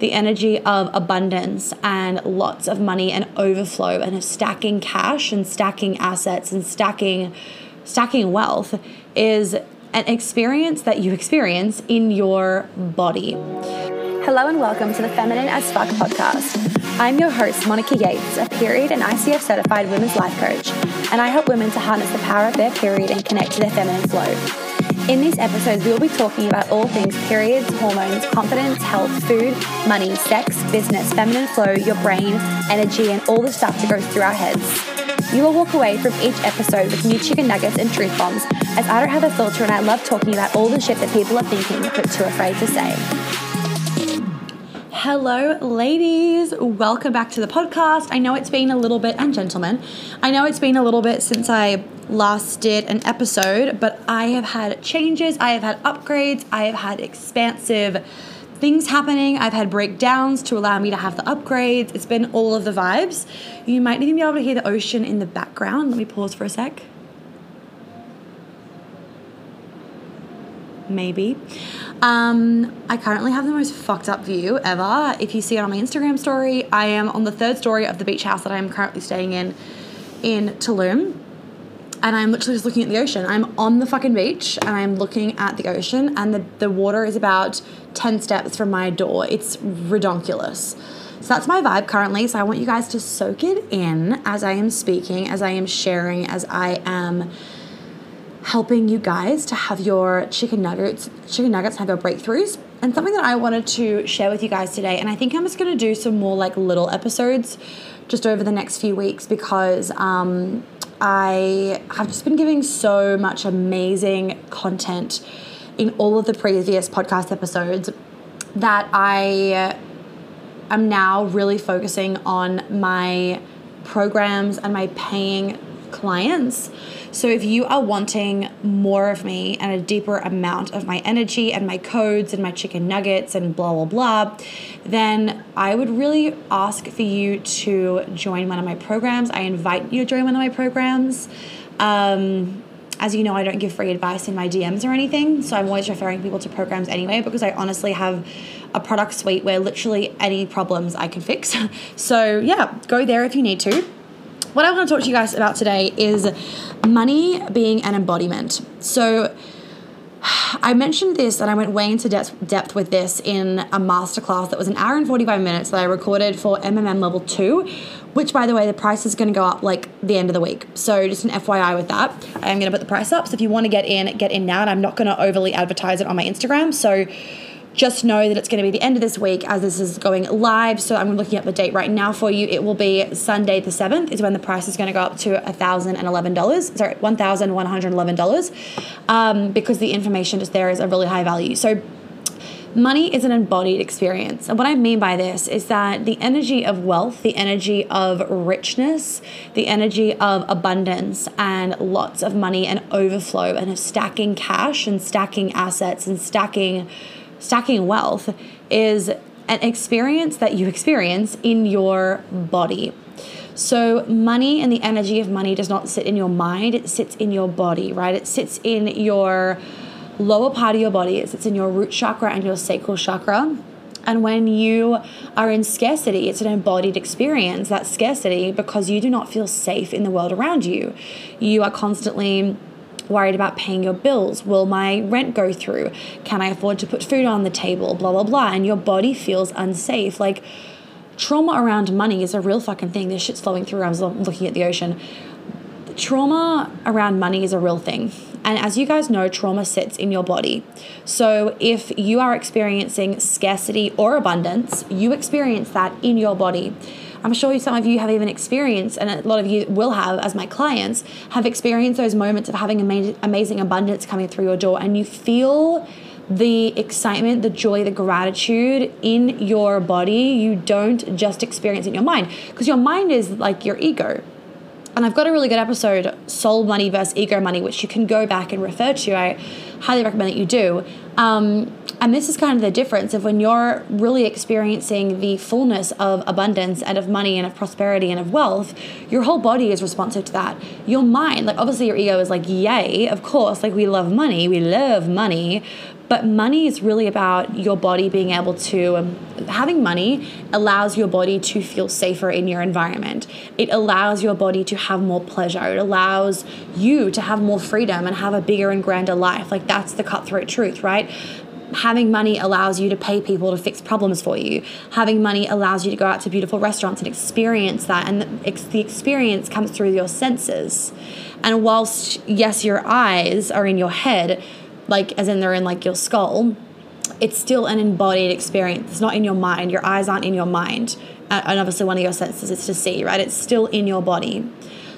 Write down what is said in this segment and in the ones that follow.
the energy of abundance and lots of money and overflow and of stacking cash and stacking assets and stacking stacking wealth is an experience that you experience in your body. Hello and welcome to the Feminine as Fuck podcast. I'm your host, Monica Yates, a period and ICF certified women's life coach, and I help women to harness the power of their period and connect to their feminine flow. In these episodes, we will be talking about all things periods, hormones, confidence, health, food, money, sex, business, feminine flow, your brain, energy, and all the stuff that goes through our heads. You will walk away from each episode with new chicken nuggets and truth bombs, as I don't have a filter and I love talking about all the shit that people are thinking but too afraid to say. Hello, ladies. Welcome back to the podcast. I know it's been a little bit, and gentlemen, I know it's been a little bit since I last did an episode, but I have had changes, I have had upgrades, I have had expansive things happening. I've had breakdowns to allow me to have the upgrades. It's been all of the vibes. You might even be able to hear the ocean in the background. Let me pause for a sec. Maybe. Um, I currently have the most fucked up view ever. If you see it on my Instagram story, I am on the third story of the beach house that I am currently staying in in Tulum. And I'm literally just looking at the ocean. I'm on the fucking beach and I'm looking at the ocean, and the, the water is about 10 steps from my door. It's redonkulous. So that's my vibe currently. So I want you guys to soak it in as I am speaking, as I am sharing, as I am helping you guys to have your chicken nuggets, chicken nuggets have your breakthroughs. And something that I wanted to share with you guys today, and I think I'm just gonna do some more like little episodes just over the next few weeks because um, I have just been giving so much amazing content in all of the previous podcast episodes that I am now really focusing on my programs and my paying clients. So if you are wanting more of me and a deeper amount of my energy and my codes and my chicken nuggets and blah, blah, blah, then I would really ask for you to join one of my programs. I invite you to join one of my programs. Um, as you know, I don't give free advice in my DMs or anything. So I'm always referring people to programs anyway because I honestly have a product suite where literally any problems I can fix. so yeah, go there if you need to what I want to talk to you guys about today is money being an embodiment. So, I mentioned this and I went way into depth, depth with this in a masterclass that was an hour and 45 minutes that I recorded for MMM level 2, which by the way, the price is going to go up like the end of the week. So just an FYI with that. I am going to put the price up. So if you want to get in, get in now. And I'm not going to overly advertise it on my Instagram. So just know that it's going to be the end of this week as this is going live. So I'm looking at the date right now for you. It will be Sunday the 7th is when the price is going to go up to $1,011. Sorry, $1,111 um, because the information just there is a really high value. So money is an embodied experience. And what I mean by this is that the energy of wealth, the energy of richness, the energy of abundance and lots of money and overflow and of stacking cash and stacking assets and stacking stacking wealth is an experience that you experience in your body. So, money and the energy of money does not sit in your mind, it sits in your body, right? It sits in your lower part of your body, it sits in your root chakra and your sacral chakra. And when you are in scarcity, it's an embodied experience, that scarcity, because you do not feel safe in the world around you. You are constantly worried about paying your bills. Will my rent go through? Can I afford to put food on the table? Blah, blah, blah. And your body feels unsafe. Like, trauma around money is a real fucking thing. This shit's flowing through. I was looking at the ocean. Trauma around money is a real thing. And as you guys know, trauma sits in your body. So if you are experiencing scarcity or abundance, you experience that in your body. I'm sure some of you have even experienced, and a lot of you will have, as my clients, have experienced those moments of having amazing, amazing abundance coming through your door, and you feel the excitement, the joy, the gratitude in your body. You don't just experience it in your mind because your mind is like your ego. And I've got a really good episode, Soul Money versus Ego Money, which you can go back and refer to. I highly recommend that you do. Um, and this is kind of the difference of when you're really experiencing the fullness of abundance and of money and of prosperity and of wealth, your whole body is responsive to that. Your mind, like obviously your ego is like, yay, of course, like we love money, we love money. But money is really about your body being able to, um, having money allows your body to feel safer in your environment. It allows your body to have more pleasure. It allows you to have more freedom and have a bigger and grander life. Like that's the cutthroat truth, right? having money allows you to pay people to fix problems for you. Having money allows you to go out to beautiful restaurants and experience that. And the experience comes through your senses. And whilst, yes, your eyes are in your head, like as in they're in like your skull, it's still an embodied experience. It's not in your mind. Your eyes aren't in your mind. And obviously, one of your senses is to see, right? It's still in your body.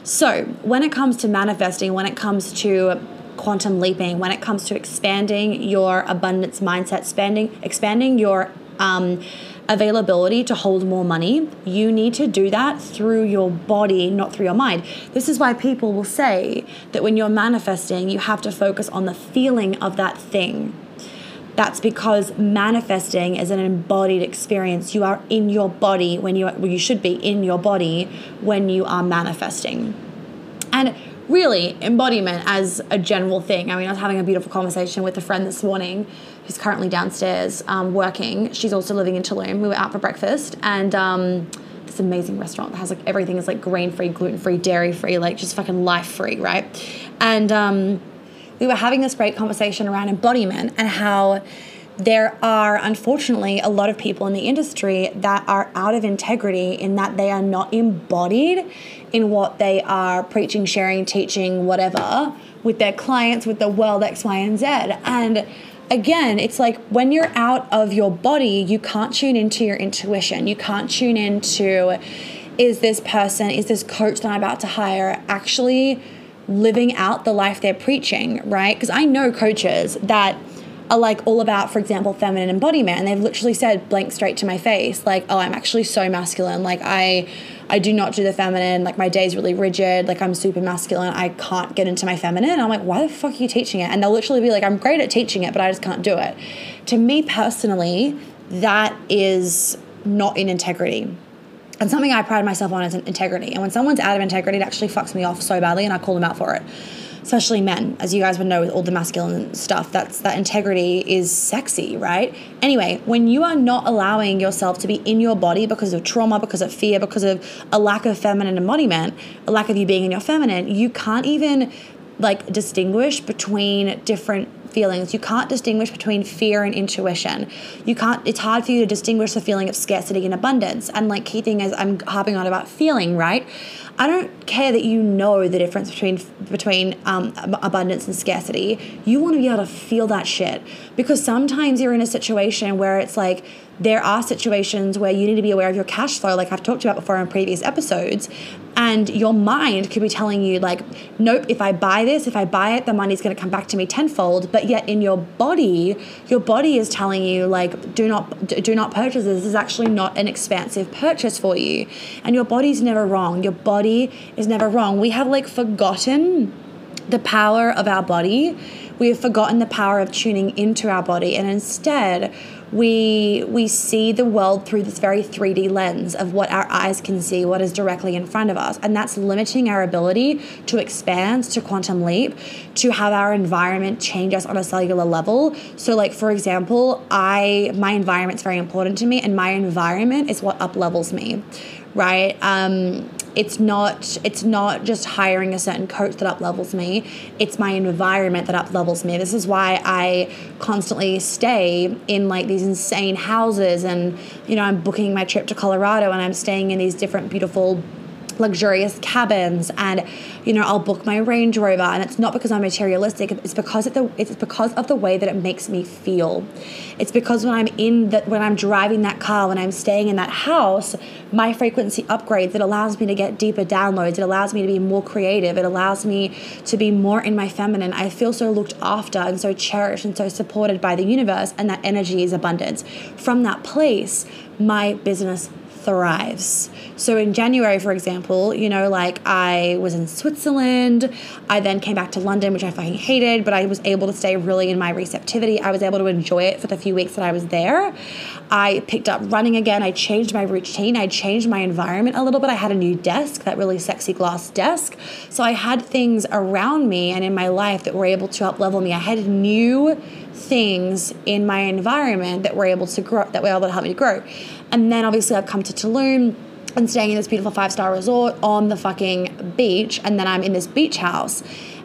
So, when it comes to manifesting, when it comes to quantum leaping, when it comes to expanding your abundance mindset, expanding, expanding your um, availability to hold more money, you need to do that through your body, not through your mind. This is why people will say that when you're manifesting, you have to focus on the feeling of that thing. That's because manifesting is an embodied experience. You are in your body when you well, you should be in your body when you are manifesting. And really embodiment as a general thing. I mean, I was having a beautiful conversation with a friend this morning who's currently downstairs um, working. She's also living in Tulum. We were out for breakfast and um, this amazing restaurant that has like everything is like grain free, gluten free, dairy free, like just fucking life free, right? And um, we were having this great conversation around embodiment and how there are unfortunately a lot of people in the industry that are out of integrity in that they are not embodied in what they are preaching, sharing, teaching, whatever, with their clients, with the world X, Y, and Z. And again, it's like when you're out of your body, you can't tune into your intuition. You can't tune into is this person, is this coach that I'm about to hire actually living out the life they're preaching, right? Because I know coaches that are like all about, for example, feminine embodiment, and they've literally said blank straight to my face, like, "Oh, I'm actually so masculine. Like, I, I do not do the feminine. Like, my day's really rigid. Like, I'm super masculine. I can't get into my feminine." And I'm like, "Why the fuck are you teaching it?" And they'll literally be like, "I'm great at teaching it, but I just can't do it." To me personally, that is not in integrity. And something I pride myself on is integrity. And when someone's out of integrity, it actually fucks me off so badly, and I call them out for it especially men, as you guys would know with all the masculine stuff, that's that integrity is sexy, right? Anyway, when you are not allowing yourself to be in your body because of trauma, because of fear, because of a lack of feminine embodiment, a lack of you being in your feminine, you can't even like distinguish between different feelings. You can't distinguish between fear and intuition. You can't, it's hard for you to distinguish the feeling of scarcity and abundance. And like key thing is I'm harping on about feeling, right? I don't care that you know the difference between between um, abundance and scarcity. You want to be able to feel that shit because sometimes you're in a situation where it's like there are situations where you need to be aware of your cash flow, like I've talked about before in previous episodes. And your mind could be telling you, like, nope, if I buy this, if I buy it, the money's going to come back to me tenfold. But yet in your body, your body is telling you, like, do not do not purchase this. This is actually not an expansive purchase for you. And your body's never wrong. Your body is never wrong. We have like forgotten the power of our body. We have forgotten the power of tuning into our body, and instead we we see the world through this very 3D lens of what our eyes can see, what is directly in front of us, and that's limiting our ability to expand, to quantum leap, to have our environment change us on a cellular level. So, like for example, I my environment's very important to me, and my environment is what up levels me, right? Um, it's not it's not just hiring a certain coach that up levels me. It's my environment that up levels me. This is why i constantly stay in like these insane houses and you know i'm booking my trip to colorado and i'm staying in these different beautiful luxurious cabins and you know I'll book my Range Rover. And it's not because I'm materialistic. It's because of the it's because of the way that it makes me feel. It's because when I'm in that when I'm driving that car when I'm staying in that house my frequency upgrades it allows me to get deeper downloads. It allows me to be more creative. It allows me to be more in my feminine. I feel so looked after and so cherished and so supported by the universe and that energy is abundance. From that place my business thrives. So in January, for example, you know, like I was in Switzerland. I then came back to London, which I fucking hated, but I was able to stay really in my receptivity. I was able to enjoy it for the few weeks that I was there. I picked up running again. I changed my routine. I changed my environment a little bit. I had a new desk, that really sexy glass desk. So I had things around me and in my life that were able to up level me. I had new things in my environment that were able to grow, that were able to help me grow. And then obviously I've come to Tulum and staying in this beautiful five star resort on the fucking beach. And then I'm in this beach house.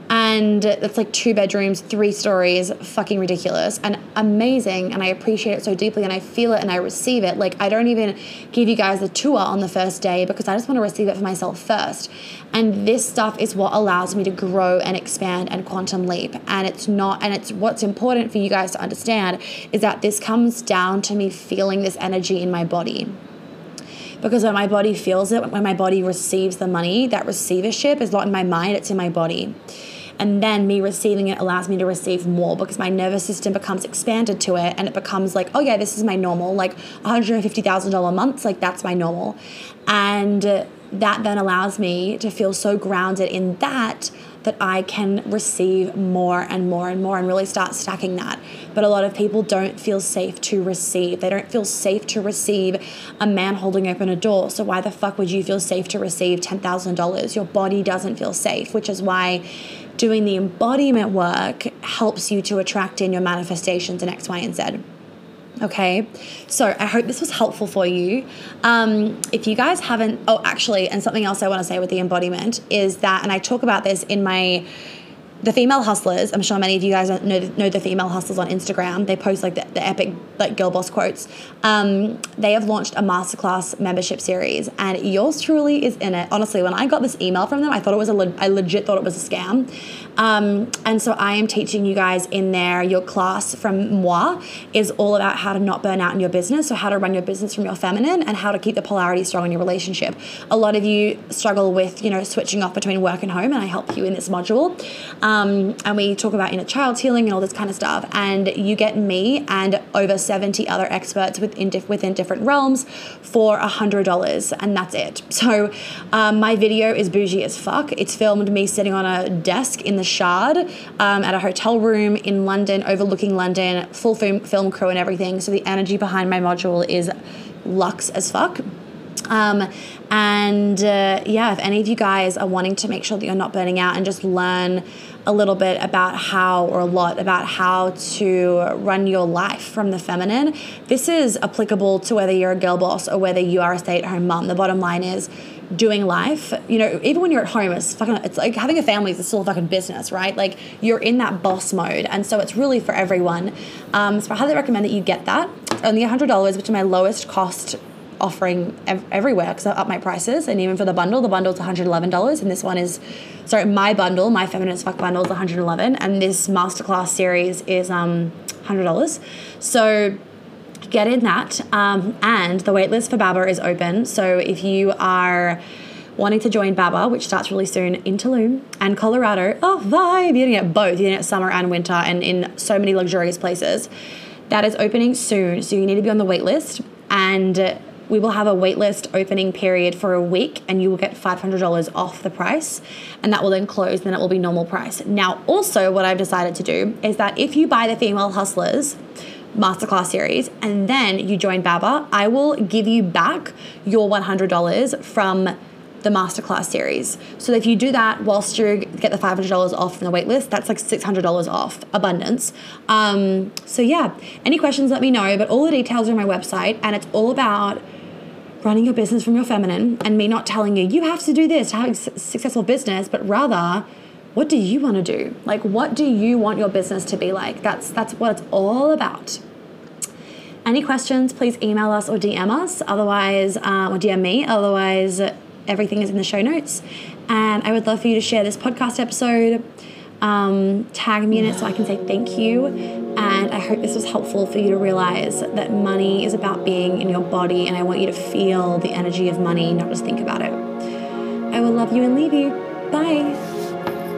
And it's like two bedrooms, three stories, fucking ridiculous and amazing. And I appreciate it so deeply and I feel it and I receive it. Like, I don't even give you guys a tour on the first day because I just want to receive it for myself first. And this stuff is what allows me to grow and expand and quantum leap. And it's not, and it's what's important for you guys to understand is that this comes down to me feeling this energy in my body because when my body feels it, when my body receives the money, that receivership is not in my mind, it's in my body. And then me receiving it allows me to receive more because my nervous system becomes expanded to it and it becomes like, oh yeah, this is my normal, like $150,000 months, like that's my normal. And that then allows me to feel so grounded in that that I can receive more and more and more and really start stacking that. But a lot of people don't feel safe to receive. They don't feel safe to receive a man holding open a door. So why the fuck would you feel safe to receive $10,000? Your body doesn't feel safe, which is why doing the embodiment work helps you to attract in your manifestations in X, Y, and Z. Okay, so I hope this was helpful for you. Um, if you guys haven't, oh, actually, and something else I want to say with the embodiment is that, and I talk about this in my the female hustlers i'm sure many of you guys know, know the female hustlers on instagram they post like the, the epic like girl boss quotes um, they have launched a masterclass membership series and yours truly is in it honestly when i got this email from them i thought it was a le- i legit thought it was a scam um, and so I am teaching you guys in there. Your class from moi is all about how to not burn out in your business, so how to run your business from your feminine, and how to keep the polarity strong in your relationship. A lot of you struggle with you know switching off between work and home, and I help you in this module. And we talk about inner child healing and all this kind of stuff. And you get me and over seventy other experts within within different realms for a hundred dollars, and that's it. So um, my video is bougie as fuck. It's filmed me sitting on a desk in the Shard um, at a hotel room in London, overlooking London, full film, film crew and everything. So the energy behind my module is luxe as fuck. Um, and uh, yeah, if any of you guys are wanting to make sure that you're not burning out and just learn a little bit about how, or a lot about how to run your life from the feminine, this is applicable to whether you're a girl boss or whether you are a stay at home mom. The bottom line is, doing life, you know, even when you're at home, it's fucking, it's like having a family is still a fucking business, right? Like you're in that boss mode. And so it's really for everyone. Um, so I highly recommend that you get that. Only $100, which is my lowest cost offering ev- everywhere because I up my prices. And even for the bundle, the bundle is $111. And this one is, sorry, my bundle, my Feminine Fuck bundle is 111. And this masterclass series is um, $100. So get in that. Um, and the waitlist for Baba is open. So if you are wanting to join Baba, which starts really soon in Tulum and Colorado, oh, vibe, you're gonna get both. You're gonna get summer and winter and in so many luxurious places. That is opening soon. So you need to be on the waitlist. And we will have a waitlist opening period for a week and you will get $500 off the price and that will then close then it will be normal price now also what i've decided to do is that if you buy the female hustlers masterclass series and then you join Baba, I will give you back your $100 from the masterclass series. So if you do that whilst you get the $500 off from the waitlist, that's like $600 off abundance. Um, so yeah, any questions, let me know. But all the details are on my website and it's all about running your business from your feminine and me not telling you, you have to do this to have a successful business, but rather, what do you want to do? Like, what do you want your business to be like? That's that's what it's all about. Any questions, please email us or DM us. Otherwise, uh, or DM me. Otherwise, everything is in the show notes. And I would love for you to share this podcast episode. Um, tag me in it so I can say thank you. And I hope this was helpful for you to realize that money is about being in your body, and I want you to feel the energy of money, not just think about it. I will love you and leave you. Bye.